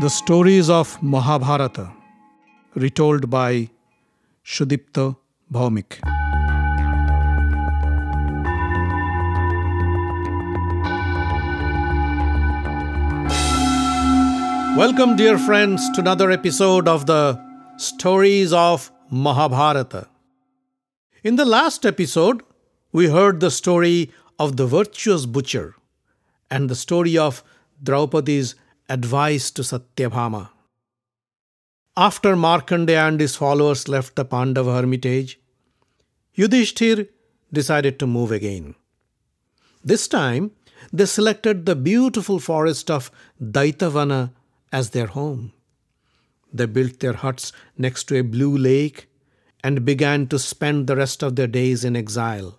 The stories of Mahabharata, retold by Sudipta Bhaumik. Welcome, dear friends, to another episode of the Stories of Mahabharata. In the last episode, we heard the story of the virtuous butcher and the story of Draupadi's advice to Satyabhama. After Markandeya and his followers left the Pandava hermitage, Yudhishthir decided to move again. This time, they selected the beautiful forest of Daitavana as their home. They built their huts next to a blue lake and began to spend the rest of their days in exile.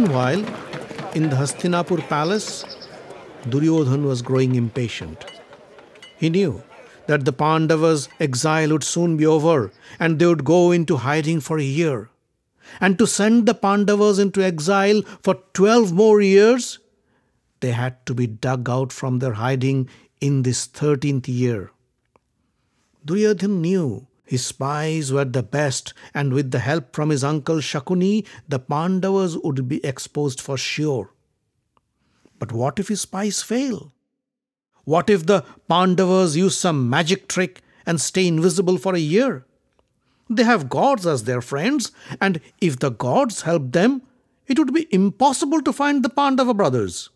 Meanwhile, in the Hastinapur palace, Duryodhan was growing impatient. He knew that the Pandavas' exile would soon be over and they would go into hiding for a year. And to send the Pandavas into exile for 12 more years, they had to be dug out from their hiding in this 13th year. Duryodhan knew his spies were the best, and with the help from his uncle Shakuni, the Pandavas would be exposed for sure. But what if his spies fail? What if the Pandavas use some magic trick and stay invisible for a year? They have gods as their friends, and if the gods help them, it would be impossible to find the Pandava brothers.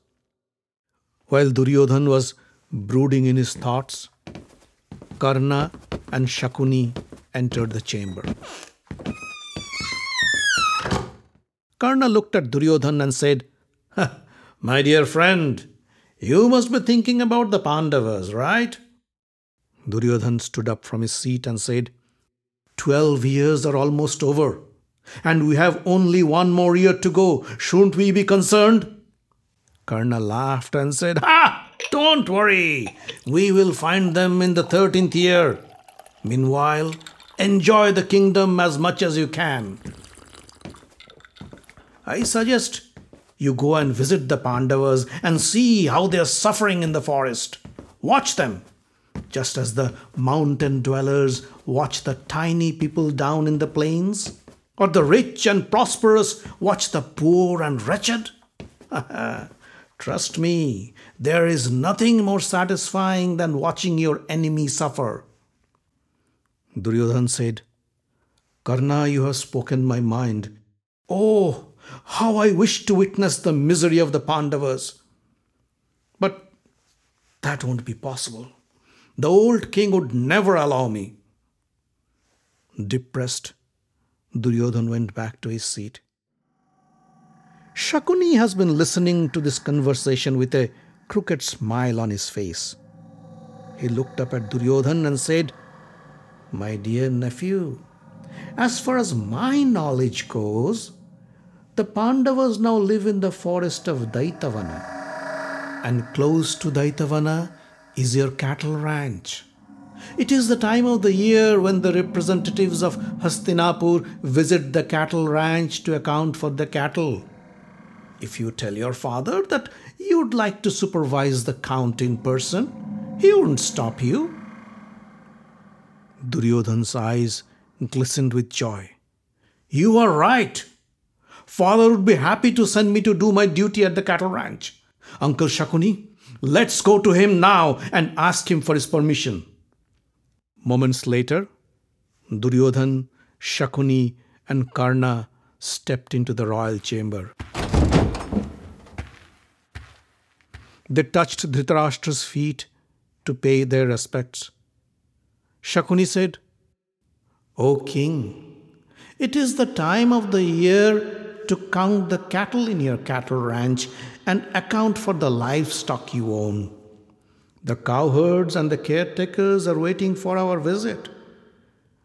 While Duryodhan was brooding in his thoughts, Karna and Shakuni entered the chamber. Karna looked at Duryodhan and said, My dear friend, you must be thinking about the Pandavas, right? Duryodhan stood up from his seat and said, Twelve years are almost over, and we have only one more year to go. Shouldn't we be concerned? Karna laughed and said, Ha! Don't worry. We will find them in the thirteenth year. Meanwhile, enjoy the kingdom as much as you can. I suggest you go and visit the Pandavas and see how they are suffering in the forest. Watch them, just as the mountain dwellers watch the tiny people down in the plains, or the rich and prosperous watch the poor and wretched. Trust me, there is nothing more satisfying than watching your enemy suffer. Duryodhan said, Karna, you have spoken my mind. Oh, how I wish to witness the misery of the Pandavas. But that won't be possible. The old king would never allow me. Depressed, Duryodhan went back to his seat. Shakuni has been listening to this conversation with a crooked smile on his face. He looked up at Duryodhan and said, My dear nephew, as far as my knowledge goes, the Pandavas now live in the forest of Daitavana, and close to Daitavana is your cattle ranch. It is the time of the year when the representatives of Hastinapur visit the cattle ranch to account for the cattle. If you tell your father that you'd like to supervise the count in person, he wouldn't stop you. Duryodhan's eyes glistened with joy. You are right. Father would be happy to send me to do my duty at the cattle ranch. Uncle Shakuni, let's go to him now and ask him for his permission. Moments later, Duryodhan, Shakuni, and Karna stepped into the royal chamber. They touched Dhritarashtra's feet to pay their respects. Shakuni said, O king, it is the time of the year to count the cattle in your cattle ranch and account for the livestock you own. The cowherds and the caretakers are waiting for our visit.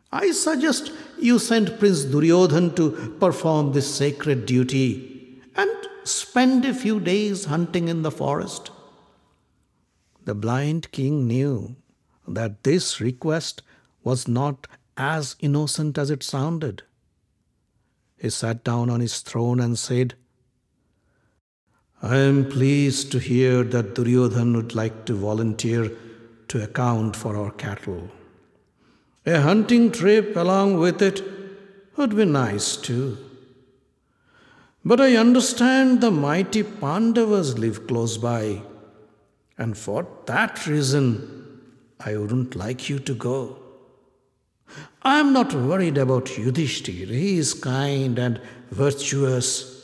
I suggest you send Prince Duryodhan to perform this sacred duty and spend a few days hunting in the forest. The blind king knew that this request was not as innocent as it sounded. He sat down on his throne and said, I am pleased to hear that Duryodhan would like to volunteer to account for our cattle. A hunting trip along with it would be nice too. But I understand the mighty Pandavas live close by, and for that reason, I wouldn't like you to go. I am not worried about Yudhishthir. He is kind and virtuous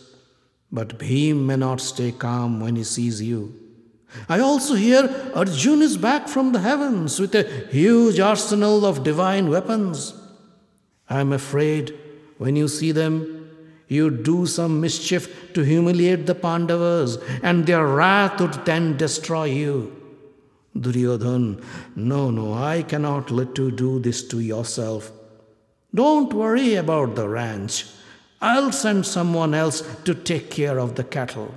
but Bhim may not stay calm when he sees you. I also hear Arjun is back from the heavens with a huge arsenal of divine weapons. I am afraid when you see them, you do some mischief to humiliate the Pandavas, and their wrath would then destroy you. Duryodhan, no, no, I cannot let you do this to yourself. Don't worry about the ranch. I'll send someone else to take care of the cattle.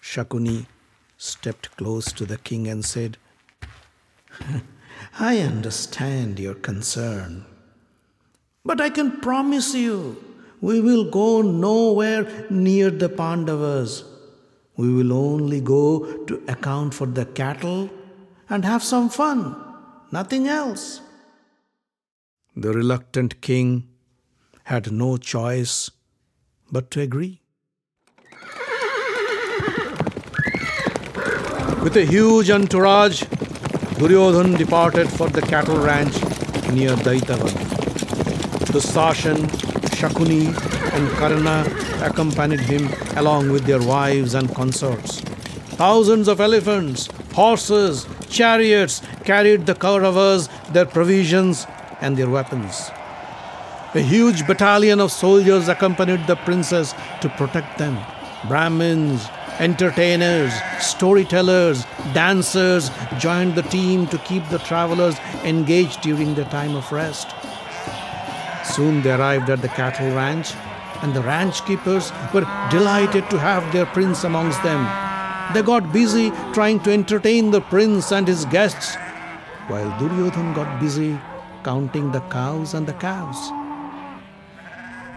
Shakuni stepped close to the king and said, I understand your concern, but I can promise you we will go nowhere near the Pandavas. We will only go to account for the cattle and have some fun, nothing else. The reluctant king had no choice but to agree. With a huge entourage, Duryodhan departed for the cattle ranch near Daitavan. Dusashan, Shakuni, and Karna accompanied him along with their wives and consorts. Thousands of elephants, horses, chariots carried the Kauravas, their provisions, and their weapons. A huge battalion of soldiers accompanied the princess to protect them. Brahmins, entertainers, storytellers, dancers joined the team to keep the travelers engaged during their time of rest. Soon they arrived at the cattle ranch, and the ranch keepers were delighted to have their prince amongst them. They got busy trying to entertain the prince and his guests, while Duryodhan got busy counting the cows and the calves.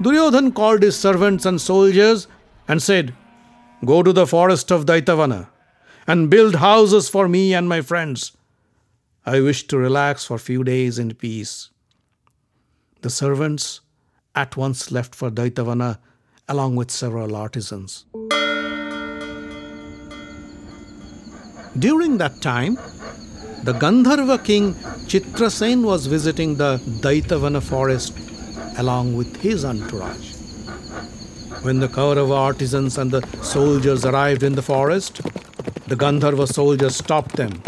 Duryodhan called his servants and soldiers and said, Go to the forest of Daitavana and build houses for me and my friends. I wish to relax for a few days in peace. The servants at once left for Daitavana along with several artisans. During that time, the Gandharva king Chitrasen was visiting the Daitavana forest along with his entourage. When the Kaurava artisans and the soldiers arrived in the forest, the Gandharva soldiers stopped them.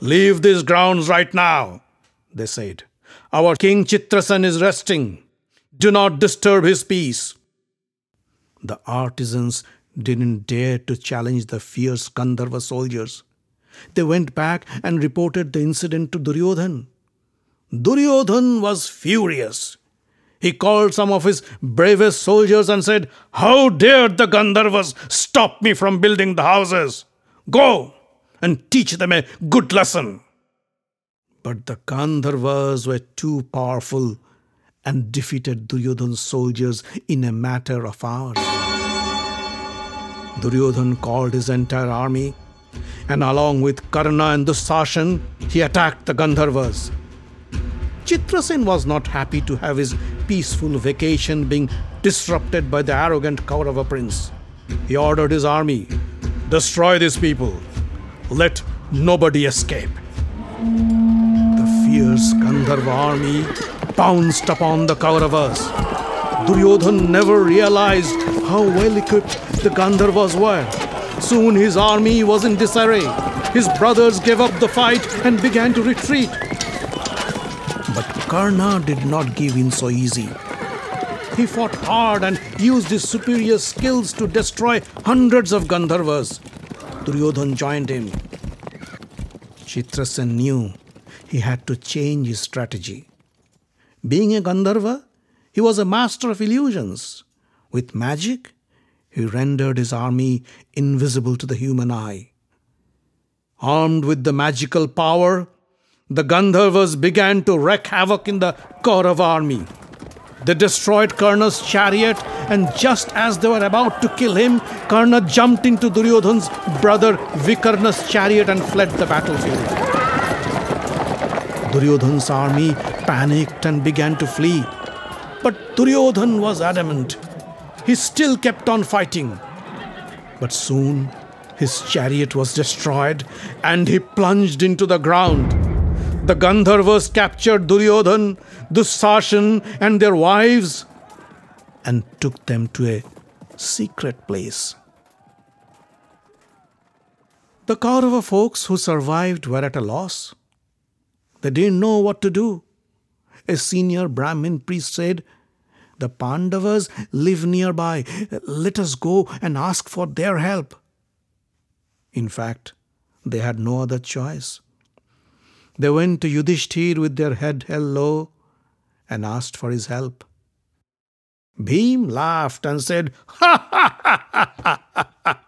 Leave these grounds right now, they said. Our king Chitrasen is resting. Do not disturb his peace. The artisans didn't dare to challenge the fierce Gandharva soldiers. They went back and reported the incident to Duryodhan. Duryodhan was furious. He called some of his bravest soldiers and said, How dared the Gandharvas stop me from building the houses? Go and teach them a good lesson. But the Gandharvas were too powerful and defeated Duryodhan's soldiers in a matter of hours. Duryodhan called his entire army, and along with Karna and Dusashan, he attacked the Gandharvas. Chitrasen was not happy to have his peaceful vacation being disrupted by the arrogant Kaurava prince. He ordered his army destroy these people, let nobody escape. The fierce Gandharva army pounced upon the Kauravas. Duryodhan never realized how well equipped the Gandharvas were. Soon his army was in disarray. His brothers gave up the fight and began to retreat. But Karna did not give in so easy. He fought hard and used his superior skills to destroy hundreds of Gandharvas. Duryodhan joined him. Chitrasen knew he had to change his strategy. Being a Gandharva, he was a master of illusions. With magic, he rendered his army invisible to the human eye. Armed with the magical power, the Gandharvas began to wreak havoc in the Kaurava army. They destroyed Karna's chariot, and just as they were about to kill him, Karna jumped into Duryodhan's brother Vikarna's chariot and fled the battlefield. Duryodhan's army panicked and began to flee. But Duryodhan was adamant. He still kept on fighting. But soon his chariot was destroyed and he plunged into the ground. The Gandharvas captured Duryodhan, Dussashan, and their wives and took them to a secret place. The Kaurava folks who survived were at a loss. They didn't know what to do. A senior Brahmin priest said, The Pandavas live nearby. Let us go and ask for their help. In fact, they had no other choice. They went to Yudhishthir with their head held low and asked for his help. Bhim laughed and said, Ha ha ha ha ha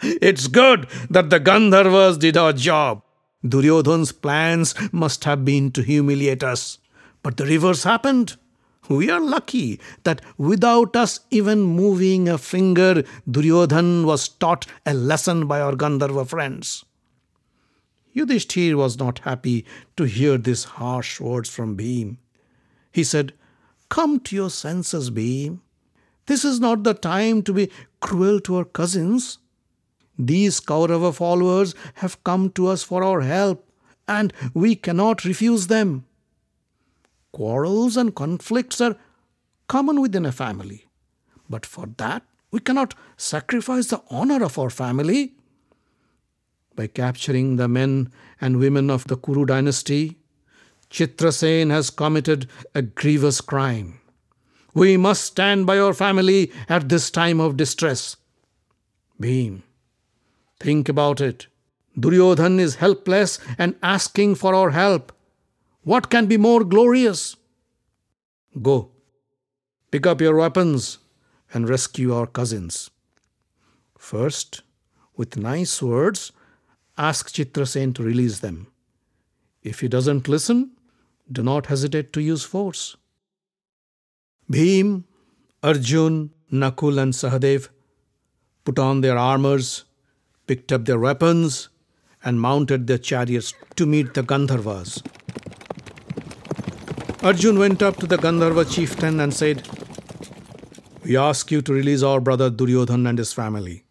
It's good that the Gandharvas did our job. Duryodhan's plans must have been to humiliate us. But the reverse happened. We are lucky that without us even moving a finger, Duryodhan was taught a lesson by our Gandharva friends. Yudhishthir was not happy to hear these harsh words from Bhim. He said, Come to your senses, Bhim. This is not the time to be cruel to our cousins. These Kaurava followers have come to us for our help, and we cannot refuse them. Quarrels and conflicts are common within a family, but for that we cannot sacrifice the honor of our family. By capturing the men and women of the Kuru dynasty, Chitrasen has committed a grievous crime. We must stand by our family at this time of distress. Bhim, think about it. Duryodhan is helpless and asking for our help. What can be more glorious? Go, pick up your weapons and rescue our cousins. First, with nice words, ask Chitrasen to release them. If he doesn't listen, do not hesitate to use force. Bhim, Arjun, Nakul, and Sahadev put on their armors, picked up their weapons, and mounted their chariots to meet the Gandharvas. Arjun went up to the Gandharva chieftain and said, We ask you to release our brother Duryodhan and his family.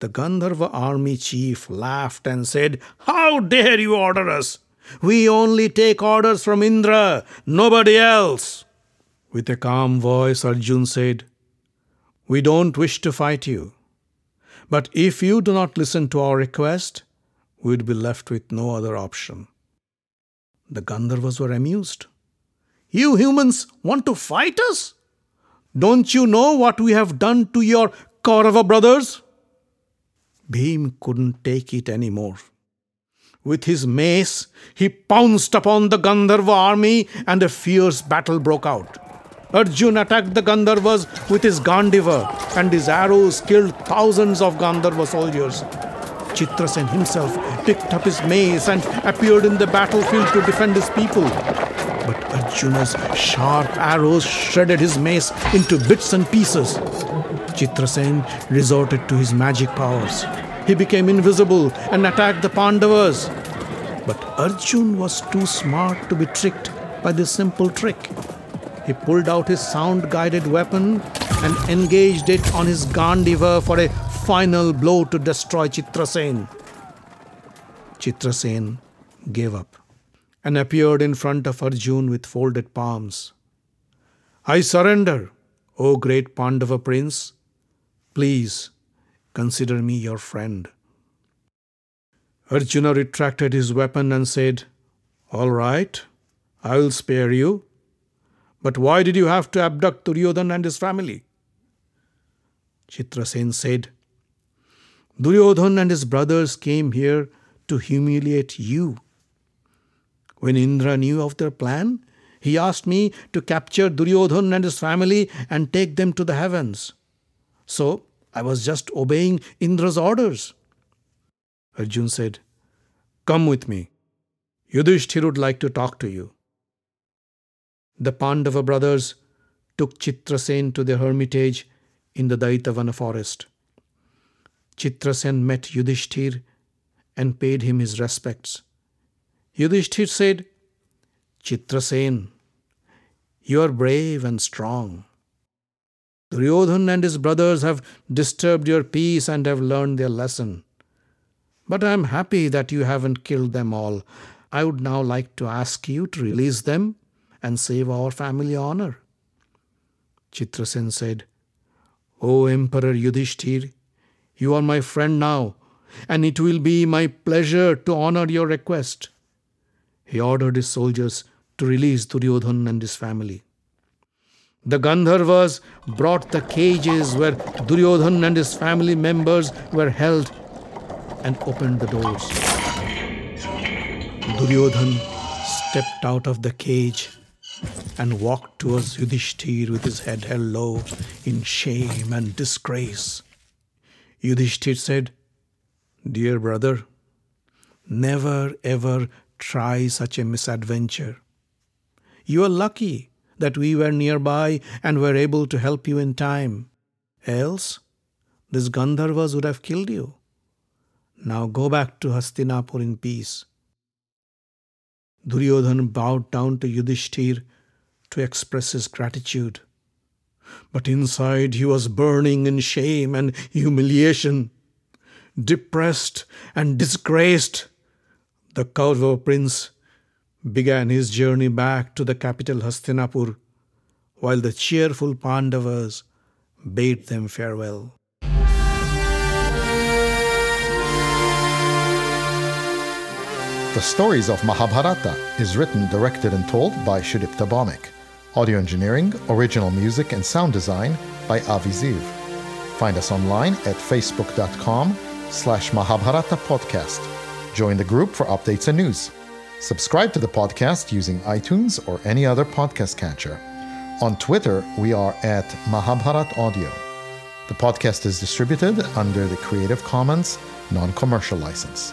The Gandharva army chief laughed and said, How dare you order us? We only take orders from Indra, nobody else. With a calm voice, Arjun said, We don't wish to fight you. But if you do not listen to our request, we'd be left with no other option. The Gandharvas were amused. You humans want to fight us? Don't you know what we have done to your Kaurava brothers? Bhim couldn't take it anymore. With his mace, he pounced upon the Gandharva army and a fierce battle broke out. Arjun attacked the Gandharvas with his Gandiva, and his arrows killed thousands of Gandharva soldiers. Chitrasen himself picked up his mace and appeared in the battlefield to defend his people. But Arjuna's sharp arrows shredded his mace into bits and pieces. Chitrasen resorted to his magic powers. He became invisible and attacked the Pandavas. But Arjun was too smart to be tricked by this simple trick. He pulled out his sound guided weapon and engaged it on his Gandiva for a final blow to destroy Chitrasen. Chitrasen gave up and appeared in front of Arjun with folded palms. I surrender, O great Pandava prince. Please consider me your friend. Arjuna retracted his weapon and said, All right, I will spare you. But why did you have to abduct Duryodhan and his family? Chitrasen said, Duryodhan and his brothers came here to humiliate you. When Indra knew of their plan, He asked me to capture Duryodhan and his family and take them to the heavens. So I was just obeying Indra's orders. Arjun said, Come with me. Yudhishthir would like to talk to you. The Pandava brothers took Chitrasen to their hermitage in the Daitavana forest. Chitrasen met Yudhishthir and paid him his respects. Yudhishthir said, Chitrasen, you are brave and strong. Duryodhan and his brothers have disturbed your peace and have learned their lesson. But I am happy that you haven't killed them all. I would now like to ask you to release them and save our family honor. Chitrasen said, O Emperor Yudhishthir, you are my friend now, and it will be my pleasure to honor your request. He ordered his soldiers to release Duryodhan and his family. The Gandharvas brought the cages where Duryodhan and his family members were held and opened the doors. Duryodhan stepped out of the cage and walked towards Yudhishthir with his head held low in shame and disgrace. Yudhishthir said, Dear brother, never ever try such a misadventure. You are lucky that we were nearby and were able to help you in time. Else, these Gandharvas would have killed you. Now go back to Hastinapur in peace. Duryodhan bowed down to Yudhishthir to express his gratitude. But inside he was burning in shame and humiliation. Depressed and disgraced, the Kaurava prince began his journey back to the capital Hastinapur, while the cheerful Pandavas bade them farewell. The Stories of Mahabharata is written, directed, and told by Sudipta Bhaumik. Audio engineering, original music, and sound design by Avi Ziv. Find us online at facebook.com slash Mahabharata Podcast. Join the group for updates and news. Subscribe to the podcast using iTunes or any other podcast catcher. On Twitter, we are at Mahabharat Audio. The podcast is distributed under the Creative Commons non commercial license.